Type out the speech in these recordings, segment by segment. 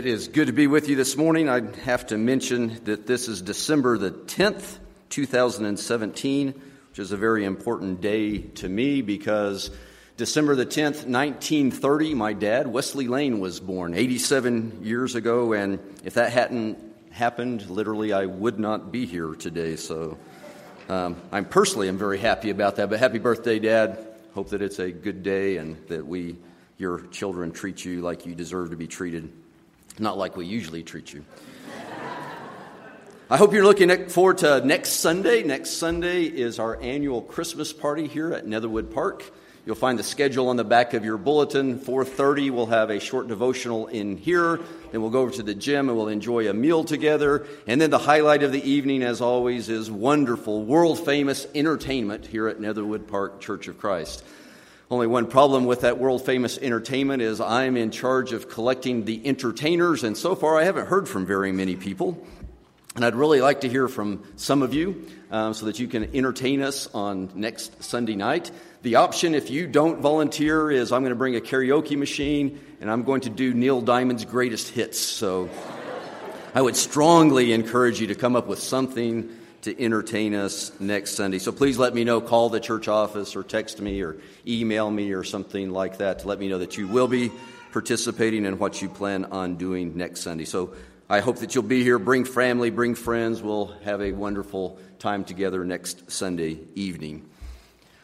It is good to be with you this morning. I have to mention that this is December the 10th, 2017, which is a very important day to me because December the 10th, 1930, my dad, Wesley Lane, was born 87 years ago. And if that hadn't happened, literally, I would not be here today. So um, I'm personally I'm very happy about that. But happy birthday, Dad. Hope that it's a good day and that we, your children, treat you like you deserve to be treated not like we usually treat you. I hope you're looking forward to next Sunday. Next Sunday is our annual Christmas party here at Netherwood Park. You'll find the schedule on the back of your bulletin. 4:30 we'll have a short devotional in here. Then we'll go over to the gym and we'll enjoy a meal together. And then the highlight of the evening as always is wonderful, world famous entertainment here at Netherwood Park Church of Christ. Only one problem with that world famous entertainment is I'm in charge of collecting the entertainers, and so far I haven't heard from very many people. And I'd really like to hear from some of you um, so that you can entertain us on next Sunday night. The option, if you don't volunteer, is I'm going to bring a karaoke machine and I'm going to do Neil Diamond's greatest hits. So I would strongly encourage you to come up with something to entertain us next Sunday. So please let me know. Call the church office or text me or email me or something like that to let me know that you will be participating in what you plan on doing next Sunday. So I hope that you'll be here. Bring family, bring friends. We'll have a wonderful time together next Sunday evening.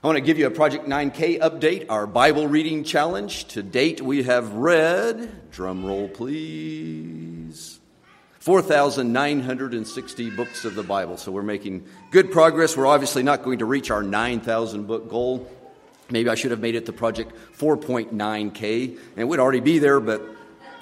I want to give you a Project 9K update, our Bible reading challenge. To date, we have read, drum roll please, 4,960 books of the Bible. So we're making good progress. We're obviously not going to reach our 9,000 book goal. Maybe I should have made it the project 4.9K, and it would already be there, but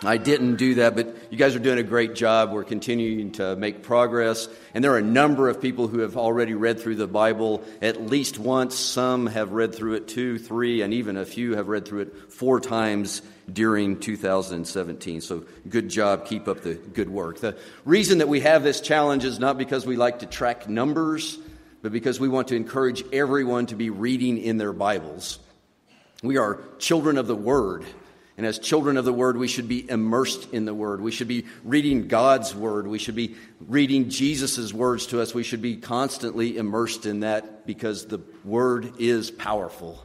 I didn't do that, but you guys are doing a great job. We're continuing to make progress. And there are a number of people who have already read through the Bible at least once. Some have read through it two, three, and even a few have read through it four times during 2017. So good job. Keep up the good work. The reason that we have this challenge is not because we like to track numbers, but because we want to encourage everyone to be reading in their Bibles. We are children of the Word. And as children of the Word, we should be immersed in the Word. We should be reading God's Word. We should be reading Jesus' words to us. We should be constantly immersed in that because the Word is powerful.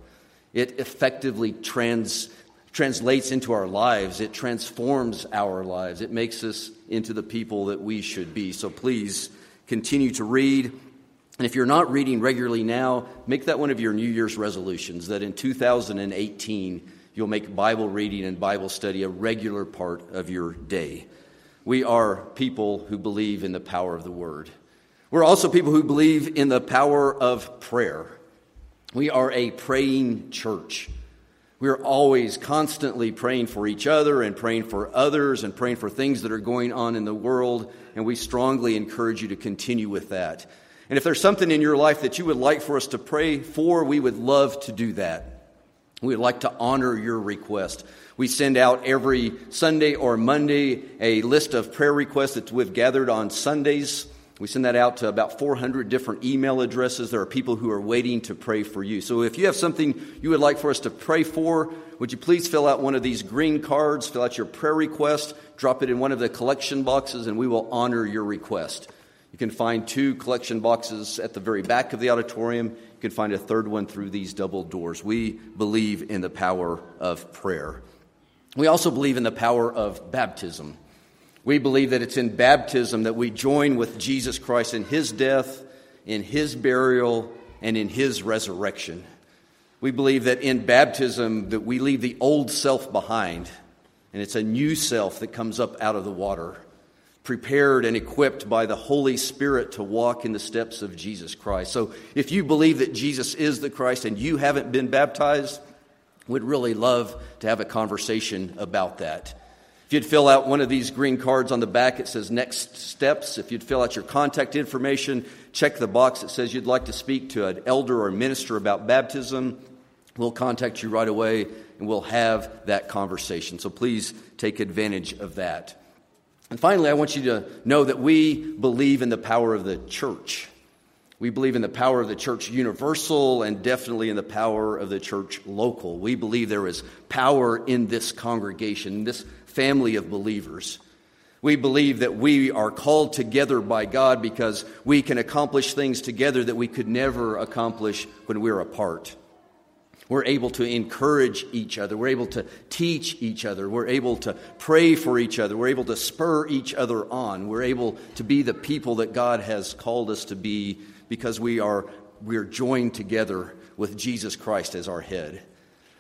It effectively trans, translates into our lives, it transforms our lives, it makes us into the people that we should be. So please continue to read. And if you're not reading regularly now, make that one of your New Year's resolutions that in 2018, you'll make Bible reading and Bible study a regular part of your day. We are people who believe in the power of the Word. We're also people who believe in the power of prayer. We are a praying church. We are always constantly praying for each other and praying for others and praying for things that are going on in the world, and we strongly encourage you to continue with that. And if there's something in your life that you would like for us to pray for, we would love to do that. We'd like to honor your request. We send out every Sunday or Monday a list of prayer requests that we've gathered on Sundays. We send that out to about 400 different email addresses. There are people who are waiting to pray for you. So if you have something you would like for us to pray for, would you please fill out one of these green cards, fill out your prayer request, drop it in one of the collection boxes, and we will honor your request. You can find two collection boxes at the very back of the auditorium. You can find a third one through these double doors. We believe in the power of prayer. We also believe in the power of baptism. We believe that it's in baptism that we join with Jesus Christ in his death, in his burial, and in his resurrection. We believe that in baptism that we leave the old self behind and it's a new self that comes up out of the water prepared and equipped by the Holy Spirit to walk in the steps of Jesus Christ. So if you believe that Jesus is the Christ and you haven't been baptized, we'd really love to have a conversation about that. If you'd fill out one of these green cards on the back, it says next steps. If you'd fill out your contact information, check the box that says you'd like to speak to an elder or minister about baptism. We'll contact you right away and we'll have that conversation. So please take advantage of that. And finally, I want you to know that we believe in the power of the church. We believe in the power of the church universal and definitely in the power of the church local. We believe there is power in this congregation, this family of believers. We believe that we are called together by God because we can accomplish things together that we could never accomplish when we're apart. We're able to encourage each other. We're able to teach each other. We're able to pray for each other. We're able to spur each other on. We're able to be the people that God has called us to be because we are we're joined together with Jesus Christ as our head.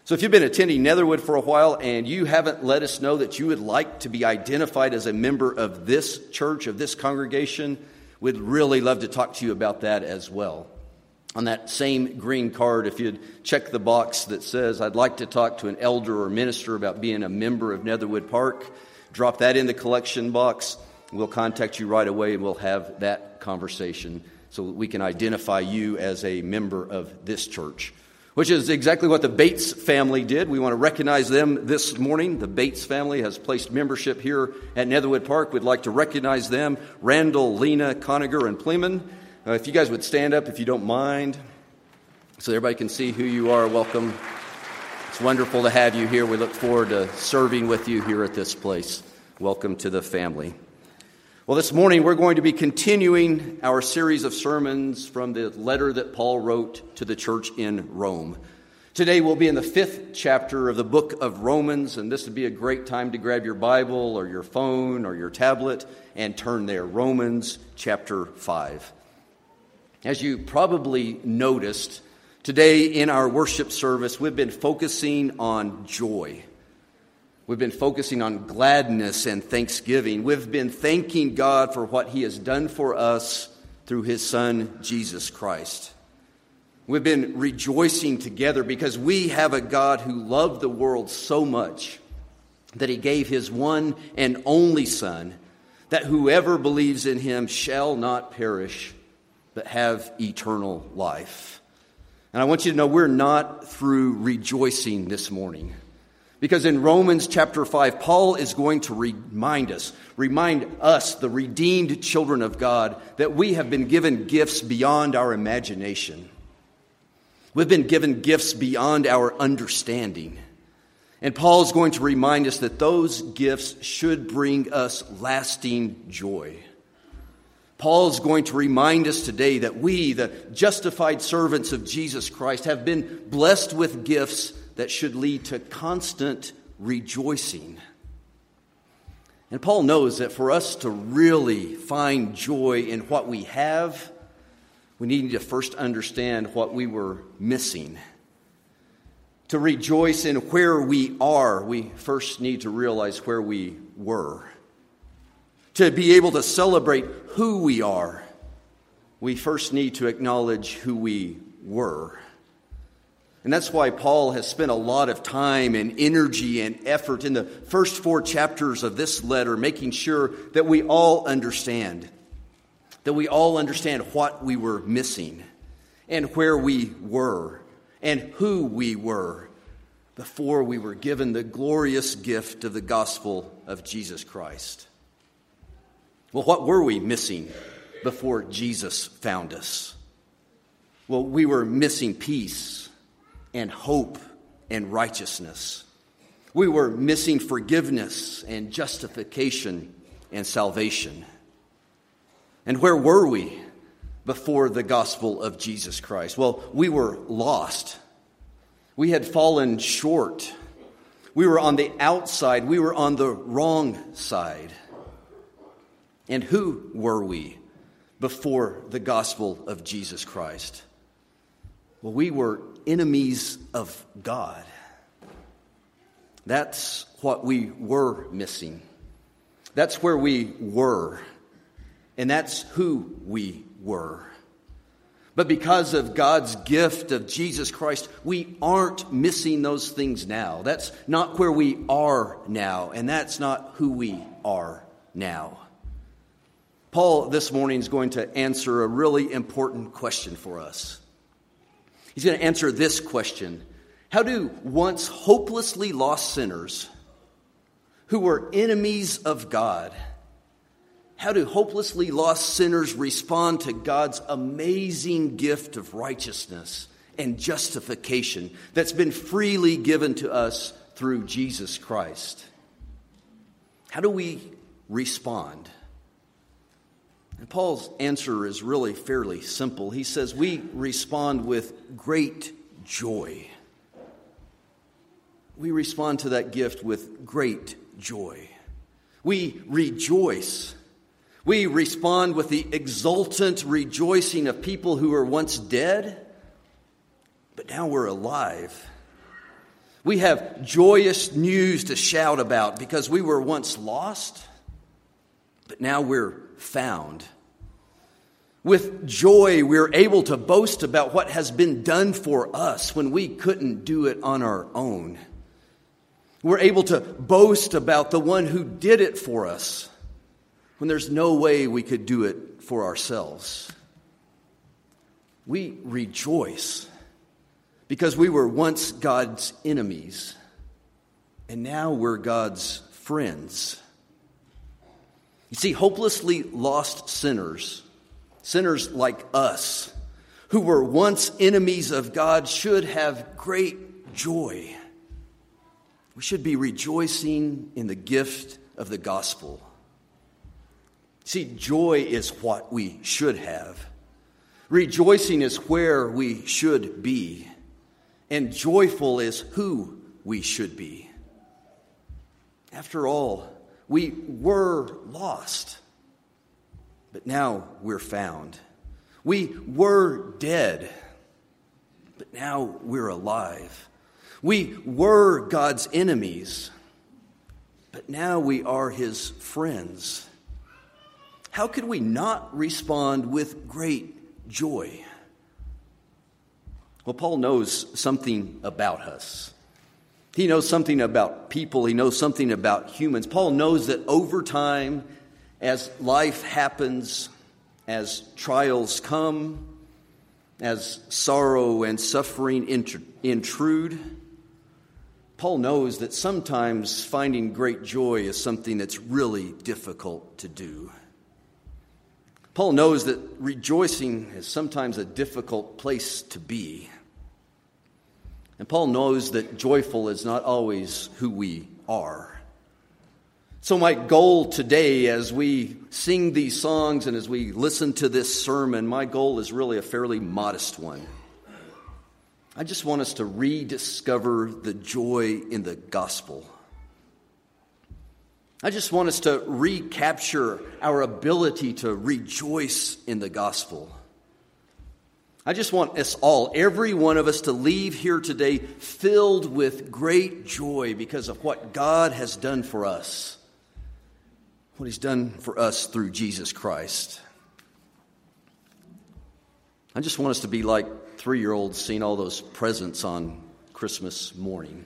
So, if you've been attending Netherwood for a while and you haven't let us know that you would like to be identified as a member of this church, of this congregation, we'd really love to talk to you about that as well. On that same green card, if you'd check the box that says, I'd like to talk to an elder or minister about being a member of Netherwood Park, drop that in the collection box. We'll contact you right away and we'll have that conversation so that we can identify you as a member of this church which is exactly what the Bates family did. We want to recognize them this morning. The Bates family has placed membership here at Netherwood Park. We'd like to recognize them Randall, Lena, Coniger, and Pleeman. Uh, if you guys would stand up, if you don't mind, so everybody can see who you are, welcome. It's wonderful to have you here. We look forward to serving with you here at this place. Welcome to the family. Well, this morning we're going to be continuing our series of sermons from the letter that Paul wrote to the church in Rome. Today we'll be in the fifth chapter of the book of Romans, and this would be a great time to grab your Bible or your phone or your tablet and turn there. Romans chapter 5. As you probably noticed, today in our worship service, we've been focusing on joy. We've been focusing on gladness and thanksgiving. We've been thanking God for what He has done for us through His Son, Jesus Christ. We've been rejoicing together because we have a God who loved the world so much that He gave His one and only Son, that whoever believes in Him shall not perish, but have eternal life. And I want you to know we're not through rejoicing this morning. Because in Romans chapter 5, Paul is going to remind us, remind us, the redeemed children of God, that we have been given gifts beyond our imagination. We've been given gifts beyond our understanding. And Paul is going to remind us that those gifts should bring us lasting joy. Paul is going to remind us today that we, the justified servants of Jesus Christ, have been blessed with gifts that should lead to constant rejoicing. And Paul knows that for us to really find joy in what we have, we need to first understand what we were missing. To rejoice in where we are, we first need to realize where we were. To be able to celebrate who we are, we first need to acknowledge who we were. And that's why Paul has spent a lot of time and energy and effort in the first four chapters of this letter, making sure that we all understand, that we all understand what we were missing and where we were and who we were before we were given the glorious gift of the gospel of Jesus Christ. Well, what were we missing before Jesus found us? Well, we were missing peace and hope and righteousness. We were missing forgiveness and justification and salvation. And where were we before the gospel of Jesus Christ? Well, we were lost. We had fallen short. We were on the outside. We were on the wrong side. And who were we before the gospel of Jesus Christ? Well, we were enemies of God. That's what we were missing. That's where we were. And that's who we were. But because of God's gift of Jesus Christ, we aren't missing those things now. That's not where we are now, and that's not who we are now. Paul this morning is going to answer a really important question for us. He's going to answer this question How do once hopelessly lost sinners who were enemies of God, how do hopelessly lost sinners respond to God's amazing gift of righteousness and justification that's been freely given to us through Jesus Christ? How do we respond? And Paul's answer is really fairly simple. He says, We respond with great joy. We respond to that gift with great joy. We rejoice. We respond with the exultant rejoicing of people who were once dead, but now we're alive. We have joyous news to shout about because we were once lost, but now we're found. With joy, we're able to boast about what has been done for us when we couldn't do it on our own. We're able to boast about the one who did it for us when there's no way we could do it for ourselves. We rejoice because we were once God's enemies, and now we're God's friends. You see, hopelessly lost sinners, sinners like us, who were once enemies of God, should have great joy. We should be rejoicing in the gift of the gospel. See, joy is what we should have. Rejoicing is where we should be and joyful is who we should be. After all, we were lost, but now we're found. We were dead, but now we're alive. We were God's enemies, but now we are his friends. How could we not respond with great joy? Well, Paul knows something about us. He knows something about people, he knows something about humans. Paul knows that over time, as life happens, as trials come, as sorrow and suffering intrude, Paul knows that sometimes finding great joy is something that's really difficult to do. Paul knows that rejoicing is sometimes a difficult place to be. And Paul knows that joyful is not always who we are. So, my goal today, as we sing these songs and as we listen to this sermon, my goal is really a fairly modest one. I just want us to rediscover the joy in the gospel. I just want us to recapture our ability to rejoice in the gospel. I just want us all, every one of us, to leave here today filled with great joy because of what God has done for us, what He's done for us through Jesus Christ. I just want us to be like three year olds seeing all those presents on Christmas morning.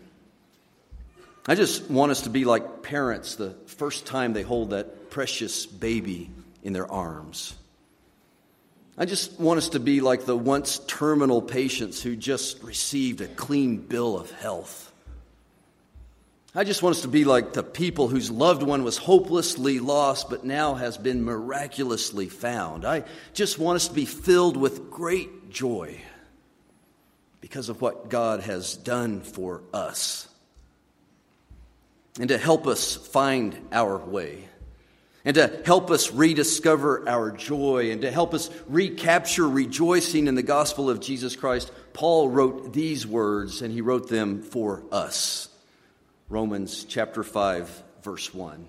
I just want us to be like parents the first time they hold that precious baby in their arms. I just want us to be like the once terminal patients who just received a clean bill of health. I just want us to be like the people whose loved one was hopelessly lost but now has been miraculously found. I just want us to be filled with great joy because of what God has done for us and to help us find our way and to help us rediscover our joy and to help us recapture rejoicing in the gospel of Jesus Christ, Paul wrote these words, and he wrote them for us. Romans chapter 5, verse 1.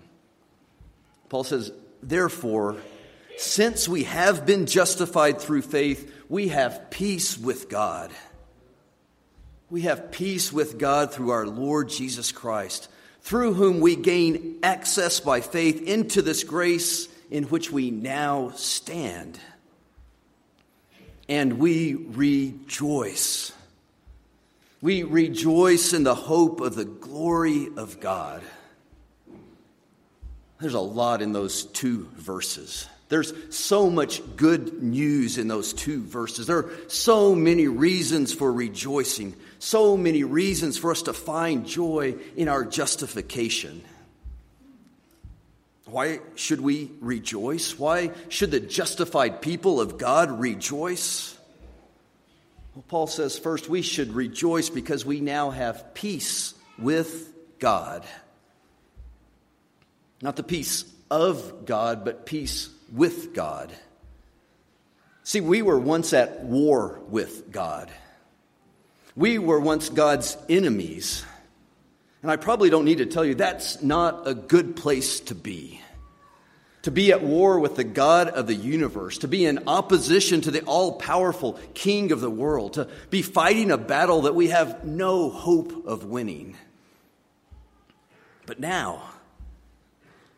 Paul says, Therefore, since we have been justified through faith, we have peace with God. We have peace with God through our Lord Jesus Christ through whom we gain access by faith into this grace in which we now stand. And we rejoice. We rejoice in the hope of the glory of God. There's a lot in those two verses. There's so much good news in those two verses. There are so many reasons for rejoicing, so many reasons for us to find joy in our justification. Why should we rejoice? Why should the justified people of God rejoice? Well, Paul says first, we should rejoice because we now have peace with God. Not the peace of God, but peace with God. See, we were once at war with God. We were once God's enemies. And I probably don't need to tell you that's not a good place to be. To be at war with the God of the universe, to be in opposition to the all powerful King of the world, to be fighting a battle that we have no hope of winning. But now,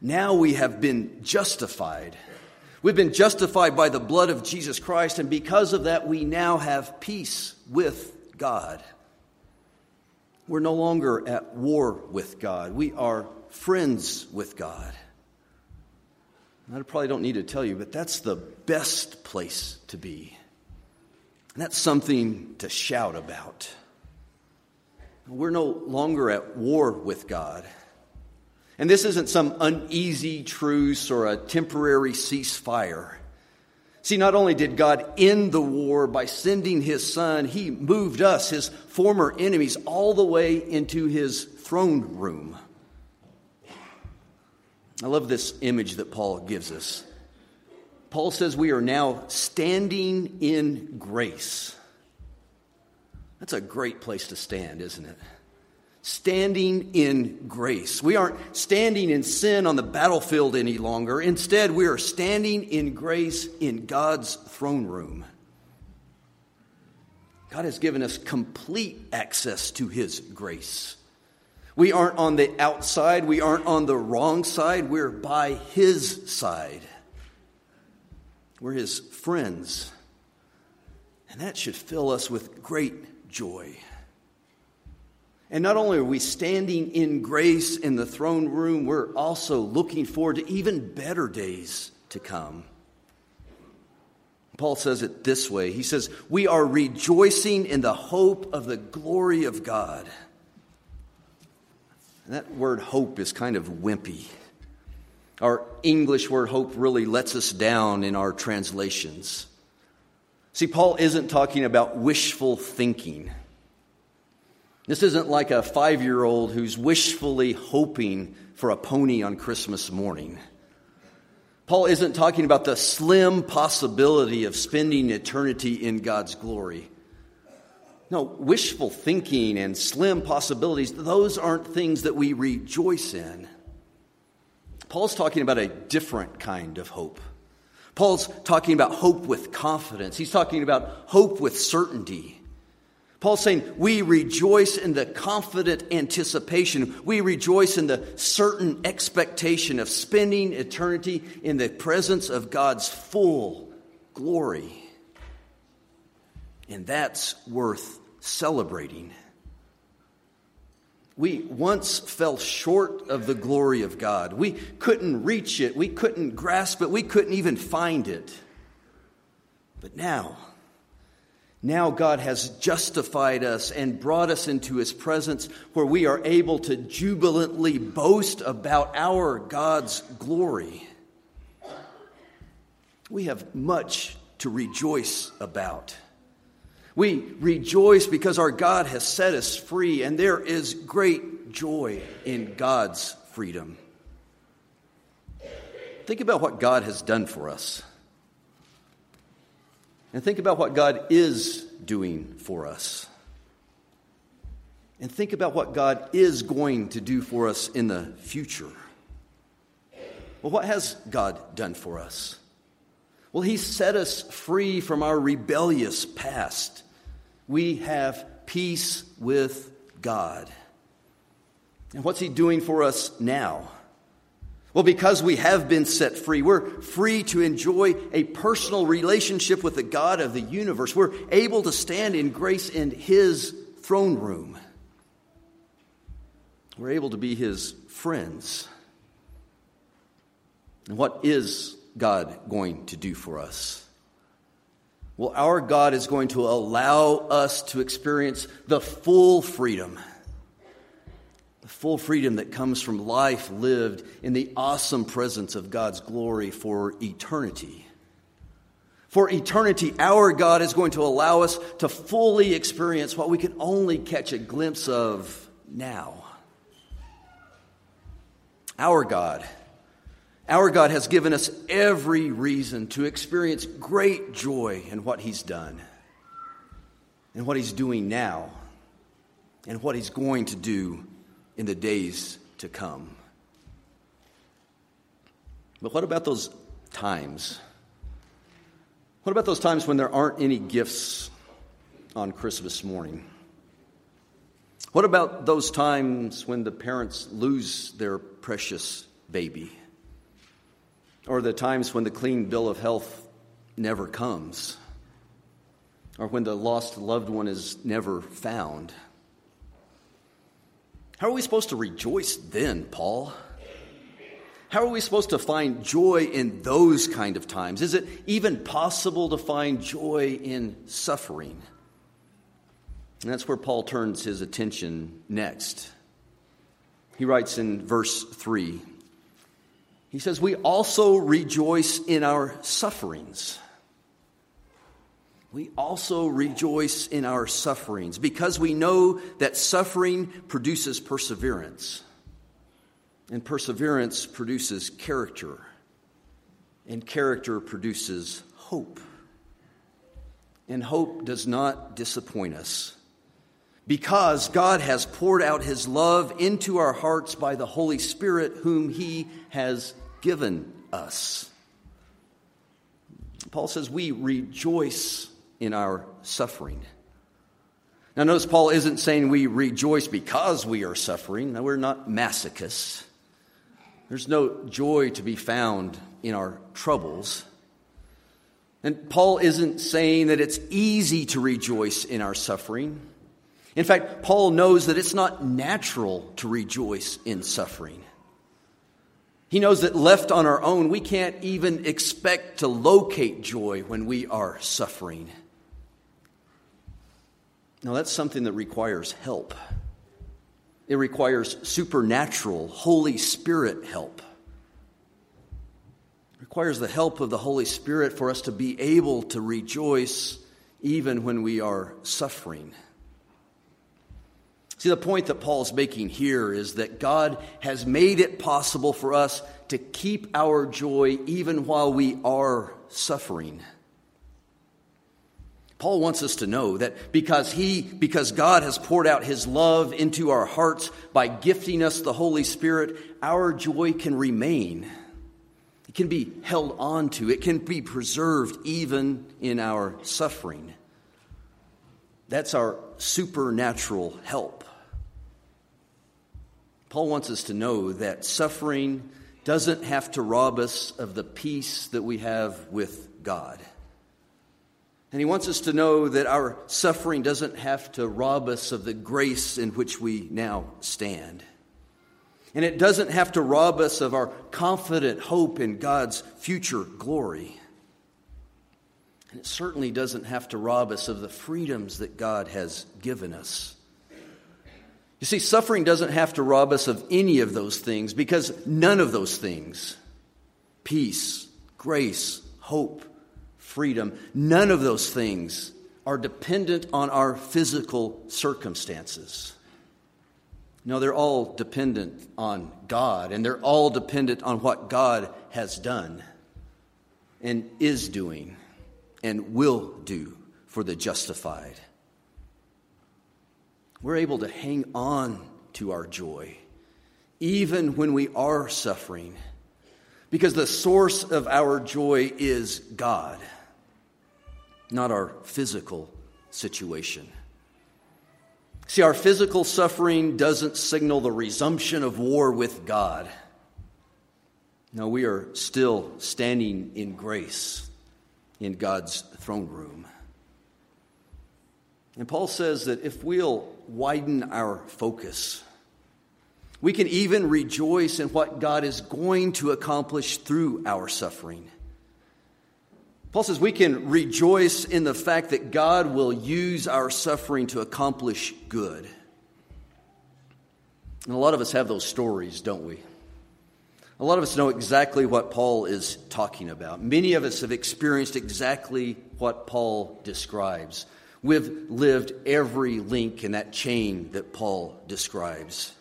now we have been justified. We've been justified by the blood of Jesus Christ, and because of that, we now have peace with God. We're no longer at war with God. We are friends with God. I probably don't need to tell you, but that's the best place to be. And that's something to shout about. We're no longer at war with God. And this isn't some uneasy truce or a temporary ceasefire. See, not only did God end the war by sending his son, he moved us, his former enemies, all the way into his throne room. I love this image that Paul gives us. Paul says we are now standing in grace. That's a great place to stand, isn't it? Standing in grace. We aren't standing in sin on the battlefield any longer. Instead, we are standing in grace in God's throne room. God has given us complete access to His grace. We aren't on the outside, we aren't on the wrong side, we're by His side. We're His friends. And that should fill us with great joy. And not only are we standing in grace in the throne room, we're also looking forward to even better days to come. Paul says it this way He says, We are rejoicing in the hope of the glory of God. And that word hope is kind of wimpy. Our English word hope really lets us down in our translations. See, Paul isn't talking about wishful thinking. This isn't like a five year old who's wishfully hoping for a pony on Christmas morning. Paul isn't talking about the slim possibility of spending eternity in God's glory. No, wishful thinking and slim possibilities, those aren't things that we rejoice in. Paul's talking about a different kind of hope. Paul's talking about hope with confidence. He's talking about hope with certainty. Paul's saying, We rejoice in the confident anticipation. We rejoice in the certain expectation of spending eternity in the presence of God's full glory. And that's worth celebrating. We once fell short of the glory of God. We couldn't reach it, we couldn't grasp it, we couldn't even find it. But now, now God has justified us and brought us into his presence where we are able to jubilantly boast about our God's glory. We have much to rejoice about. We rejoice because our God has set us free, and there is great joy in God's freedom. Think about what God has done for us. And think about what God is doing for us. And think about what God is going to do for us in the future. Well, what has God done for us? Well, He set us free from our rebellious past. We have peace with God. And what's He doing for us now? Well, because we have been set free, we're free to enjoy a personal relationship with the God of the universe. We're able to stand in grace in His throne room. We're able to be His friends. And what is God going to do for us? Well, our God is going to allow us to experience the full freedom the full freedom that comes from life lived in the awesome presence of God's glory for eternity. For eternity, our God is going to allow us to fully experience what we can only catch a glimpse of now. Our God Our God has given us every reason to experience great joy in what He's done, and what He's doing now, and what He's going to do in the days to come. But what about those times? What about those times when there aren't any gifts on Christmas morning? What about those times when the parents lose their precious baby? Or the times when the clean bill of health never comes? Or when the lost loved one is never found? How are we supposed to rejoice then, Paul? How are we supposed to find joy in those kind of times? Is it even possible to find joy in suffering? And that's where Paul turns his attention next. He writes in verse 3 he says, We also rejoice in our sufferings. We also rejoice in our sufferings because we know that suffering produces perseverance, and perseverance produces character, and character produces hope. And hope does not disappoint us because God has poured out his love into our hearts by the Holy Spirit, whom he has given us. Paul says we rejoice in our suffering. Now, notice Paul isn't saying we rejoice because we are suffering. No, we're not masochists. There's no joy to be found in our troubles. And Paul isn't saying that it's easy to rejoice in our suffering. In fact, Paul knows that it's not natural to rejoice in suffering. He knows that left on our own, we can't even expect to locate joy when we are suffering. Now, that's something that requires help. It requires supernatural, Holy Spirit help. It requires the help of the Holy Spirit for us to be able to rejoice even when we are suffering. See, the point that Paul's making here is that God has made it possible for us to keep our joy even while we are suffering. Paul wants us to know that because he because God has poured out his love into our hearts by gifting us the Holy Spirit, our joy can remain. It can be held on to. It can be preserved even in our suffering. That's our supernatural help. Paul wants us to know that suffering doesn't have to rob us of the peace that we have with God. And he wants us to know that our suffering doesn't have to rob us of the grace in which we now stand. And it doesn't have to rob us of our confident hope in God's future glory. And it certainly doesn't have to rob us of the freedoms that God has given us. You see, suffering doesn't have to rob us of any of those things because none of those things peace, grace, hope, freedom. None of those things are dependent on our physical circumstances. No, they're all dependent on God, and they're all dependent on what God has done and is doing and will do for the justified. We're able to hang on to our joy, even when we are suffering, because the source of our joy is God, not our physical situation. See, our physical suffering doesn't signal the resumption of war with God. No, we are still standing in grace in God's throne room. And Paul says that if we'll widen our focus, we can even rejoice in what God is going to accomplish through our suffering. Paul says we can rejoice in the fact that God will use our suffering to accomplish good. And a lot of us have those stories, don't we? A lot of us know exactly what Paul is talking about. Many of us have experienced exactly what Paul describes. We've lived every link in that chain that Paul describes.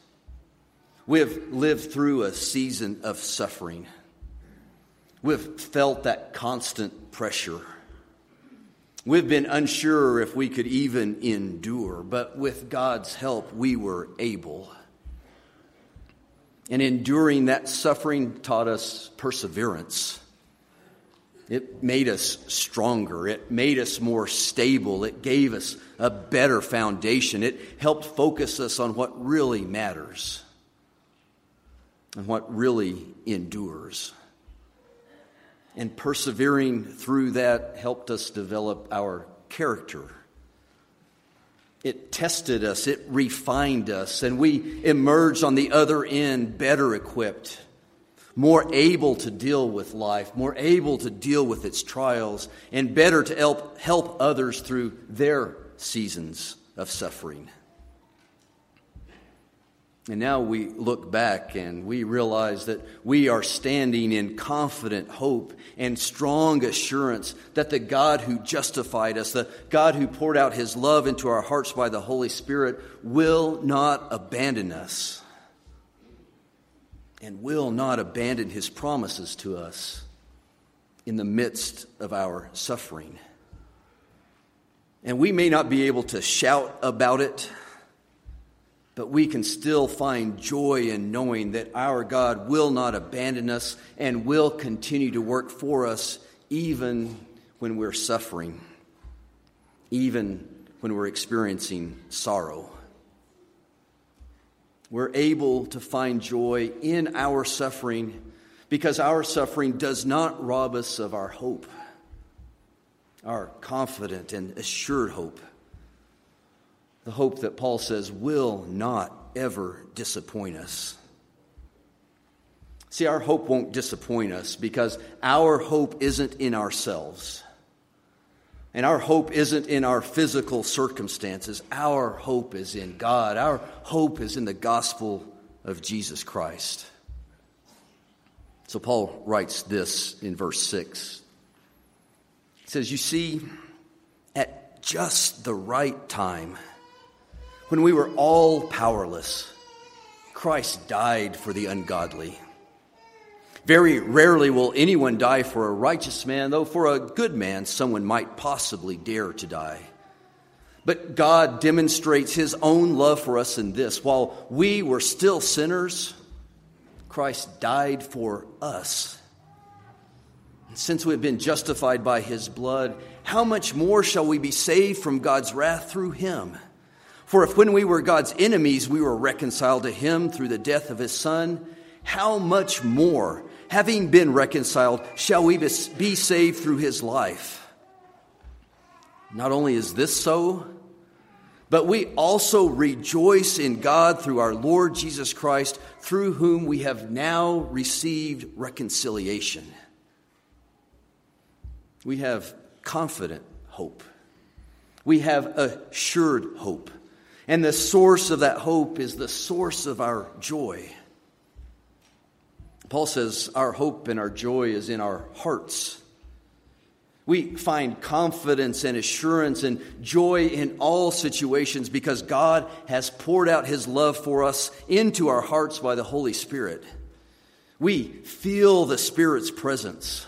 We've lived through a season of suffering. We've felt that constant pressure. We've been unsure if we could even endure, but with God's help, we were able. And enduring that suffering taught us perseverance. It made us stronger. It made us more stable. It gave us a better foundation. It helped focus us on what really matters and what really endures. And persevering through that helped us develop our character. It tested us, it refined us, and we emerged on the other end better equipped more able to deal with life, more able to deal with its trials, and better to help, help others through their seasons of suffering. And now we look back and we realize that we are standing in confident hope and strong assurance that the God who justified us, the God who poured out his love into our hearts by the Holy Spirit, will not abandon us and will not abandon his promises to us in the midst of our suffering. And we may not be able to shout about it, but we can still find joy in knowing that our God will not abandon us and will continue to work for us even when we're suffering, even when we're experiencing sorrow we're able to find joy in our suffering because our suffering does not rob us of our hope, our confident and assured hope. The hope that Paul says will not ever disappoint us. See, our hope won't disappoint us because our hope isn't in ourselves. And our hope isn't in our physical circumstances. Our hope is in God. Our hope is in the gospel of Jesus Christ. So Paul writes this in verse 6. He says, You see, at just the right time, when we were all powerless, Christ died for the ungodly. Very rarely will anyone die for a righteous man, though for a good man, someone might possibly dare to die. But God demonstrates his own love for us in this while we were still sinners, Christ died for us. And since we have been justified by his blood, how much more shall we be saved from God's wrath through him? For if when we were God's enemies, we were reconciled to him through the death of his son, how much more? having been reconciled, shall we be saved through his life. Not only is this so, but we also rejoice in God through our Lord Jesus Christ, through whom we have now received reconciliation. We have confident hope. We have assured hope. And the source of that hope is the source of our joy. Paul says our hope and our joy is in our hearts. We find confidence and assurance and joy in all situations because God has poured out His love for us into our hearts by the Holy Spirit. We feel the Spirit's presence.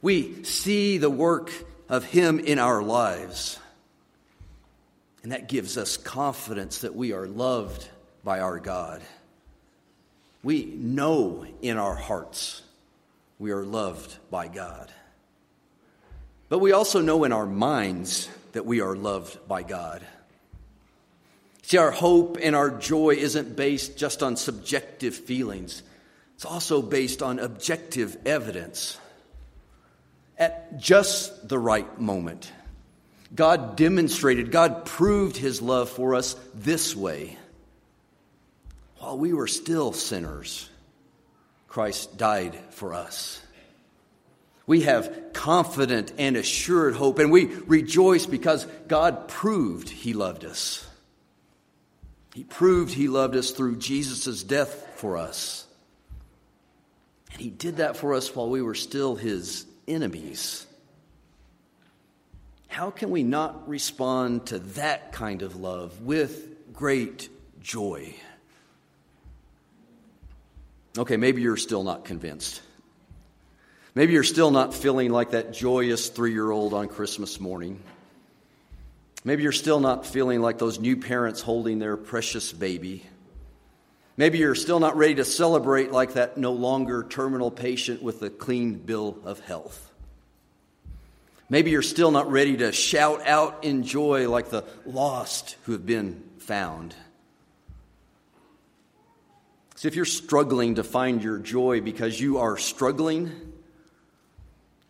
We see the work of Him in our lives. And that gives us confidence that we are loved by our God. We know in our hearts we are loved by God. But we also know in our minds that we are loved by God. See, our hope and our joy isn't based just on subjective feelings, it's also based on objective evidence. At just the right moment, God demonstrated, God proved his love for us this way. While we were still sinners, Christ died for us. We have confident and assured hope, and we rejoice because God proved He loved us. He proved He loved us through Jesus' death for us. And He did that for us while we were still His enemies. How can we not respond to that kind of love with great joy? Okay, maybe you're still not convinced. Maybe you're still not feeling like that joyous three year old on Christmas morning. Maybe you're still not feeling like those new parents holding their precious baby. Maybe you're still not ready to celebrate like that no longer terminal patient with a clean bill of health. Maybe you're still not ready to shout out in joy like the lost who have been found. So, if you're struggling to find your joy because you are struggling,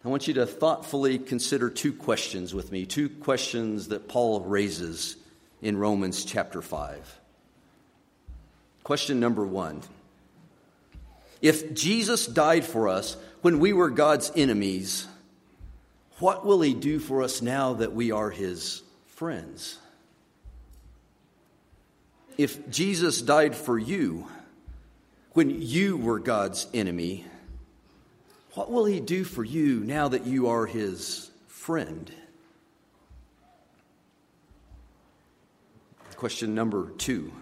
I want you to thoughtfully consider two questions with me, two questions that Paul raises in Romans chapter 5. Question number one If Jesus died for us when we were God's enemies, what will he do for us now that we are his friends? If Jesus died for you when you were God's enemy, what will he do for you now that you are his friend? Question number two.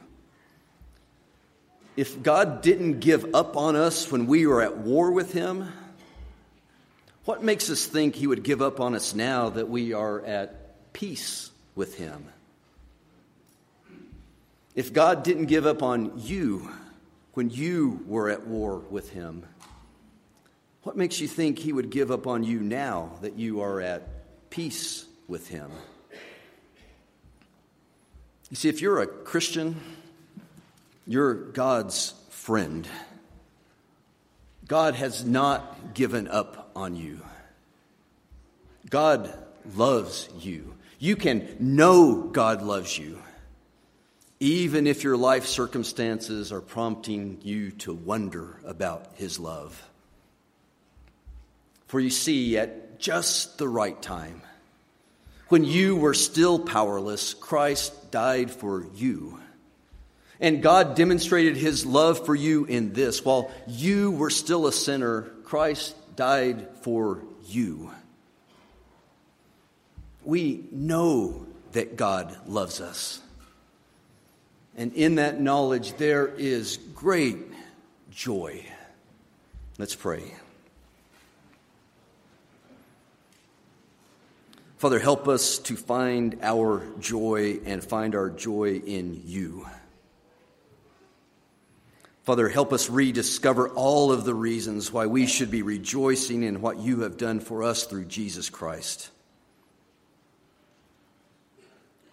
If God didn't give up on us when we were at war with him, what makes us think he would give up on us now that we are at peace with him? If God didn't give up on you when you were at war with him, what makes you think he would give up on you now that you are at peace with him? You see, if you're a Christian, you're God's friend. God has not given up on you. God loves you. You can know God loves you, even if your life circumstances are prompting you to wonder about His love. For you see, at just the right time, when you were still powerless, Christ died for you. And God demonstrated his love for you in this while you were still a sinner, Christ died for you. We know that God loves us. And in that knowledge, there is great joy. Let's pray. Father, help us to find our joy and find our joy in you. Father, help us rediscover all of the reasons why we should be rejoicing in what you have done for us through Jesus Christ.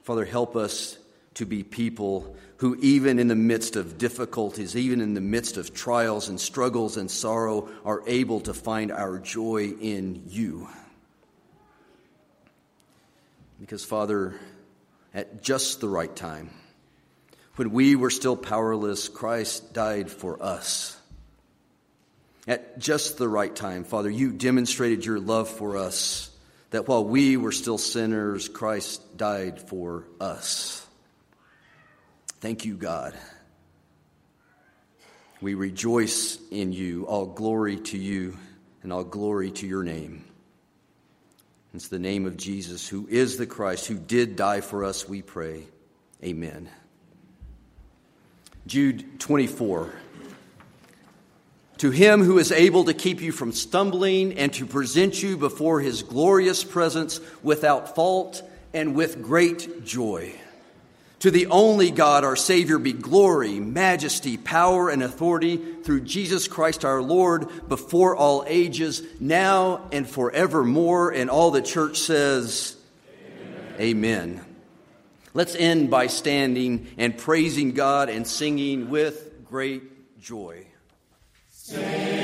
Father, help us to be people who, even in the midst of difficulties, even in the midst of trials and struggles and sorrow, are able to find our joy in you. Because, Father, at just the right time, when we were still powerless, Christ died for us. At just the right time, Father, you demonstrated your love for us, that while we were still sinners, Christ died for us. Thank you, God. We rejoice in you. All glory to you and all glory to your name. It's the name of Jesus, who is the Christ, who did die for us, we pray. Amen. Jude 24. To him who is able to keep you from stumbling and to present you before his glorious presence without fault and with great joy. To the only God, our Savior, be glory, majesty, power, and authority through Jesus Christ our Lord before all ages, now and forevermore. And all the church says, Amen. Amen. Let's end by standing and praising God and singing with great joy. Savior,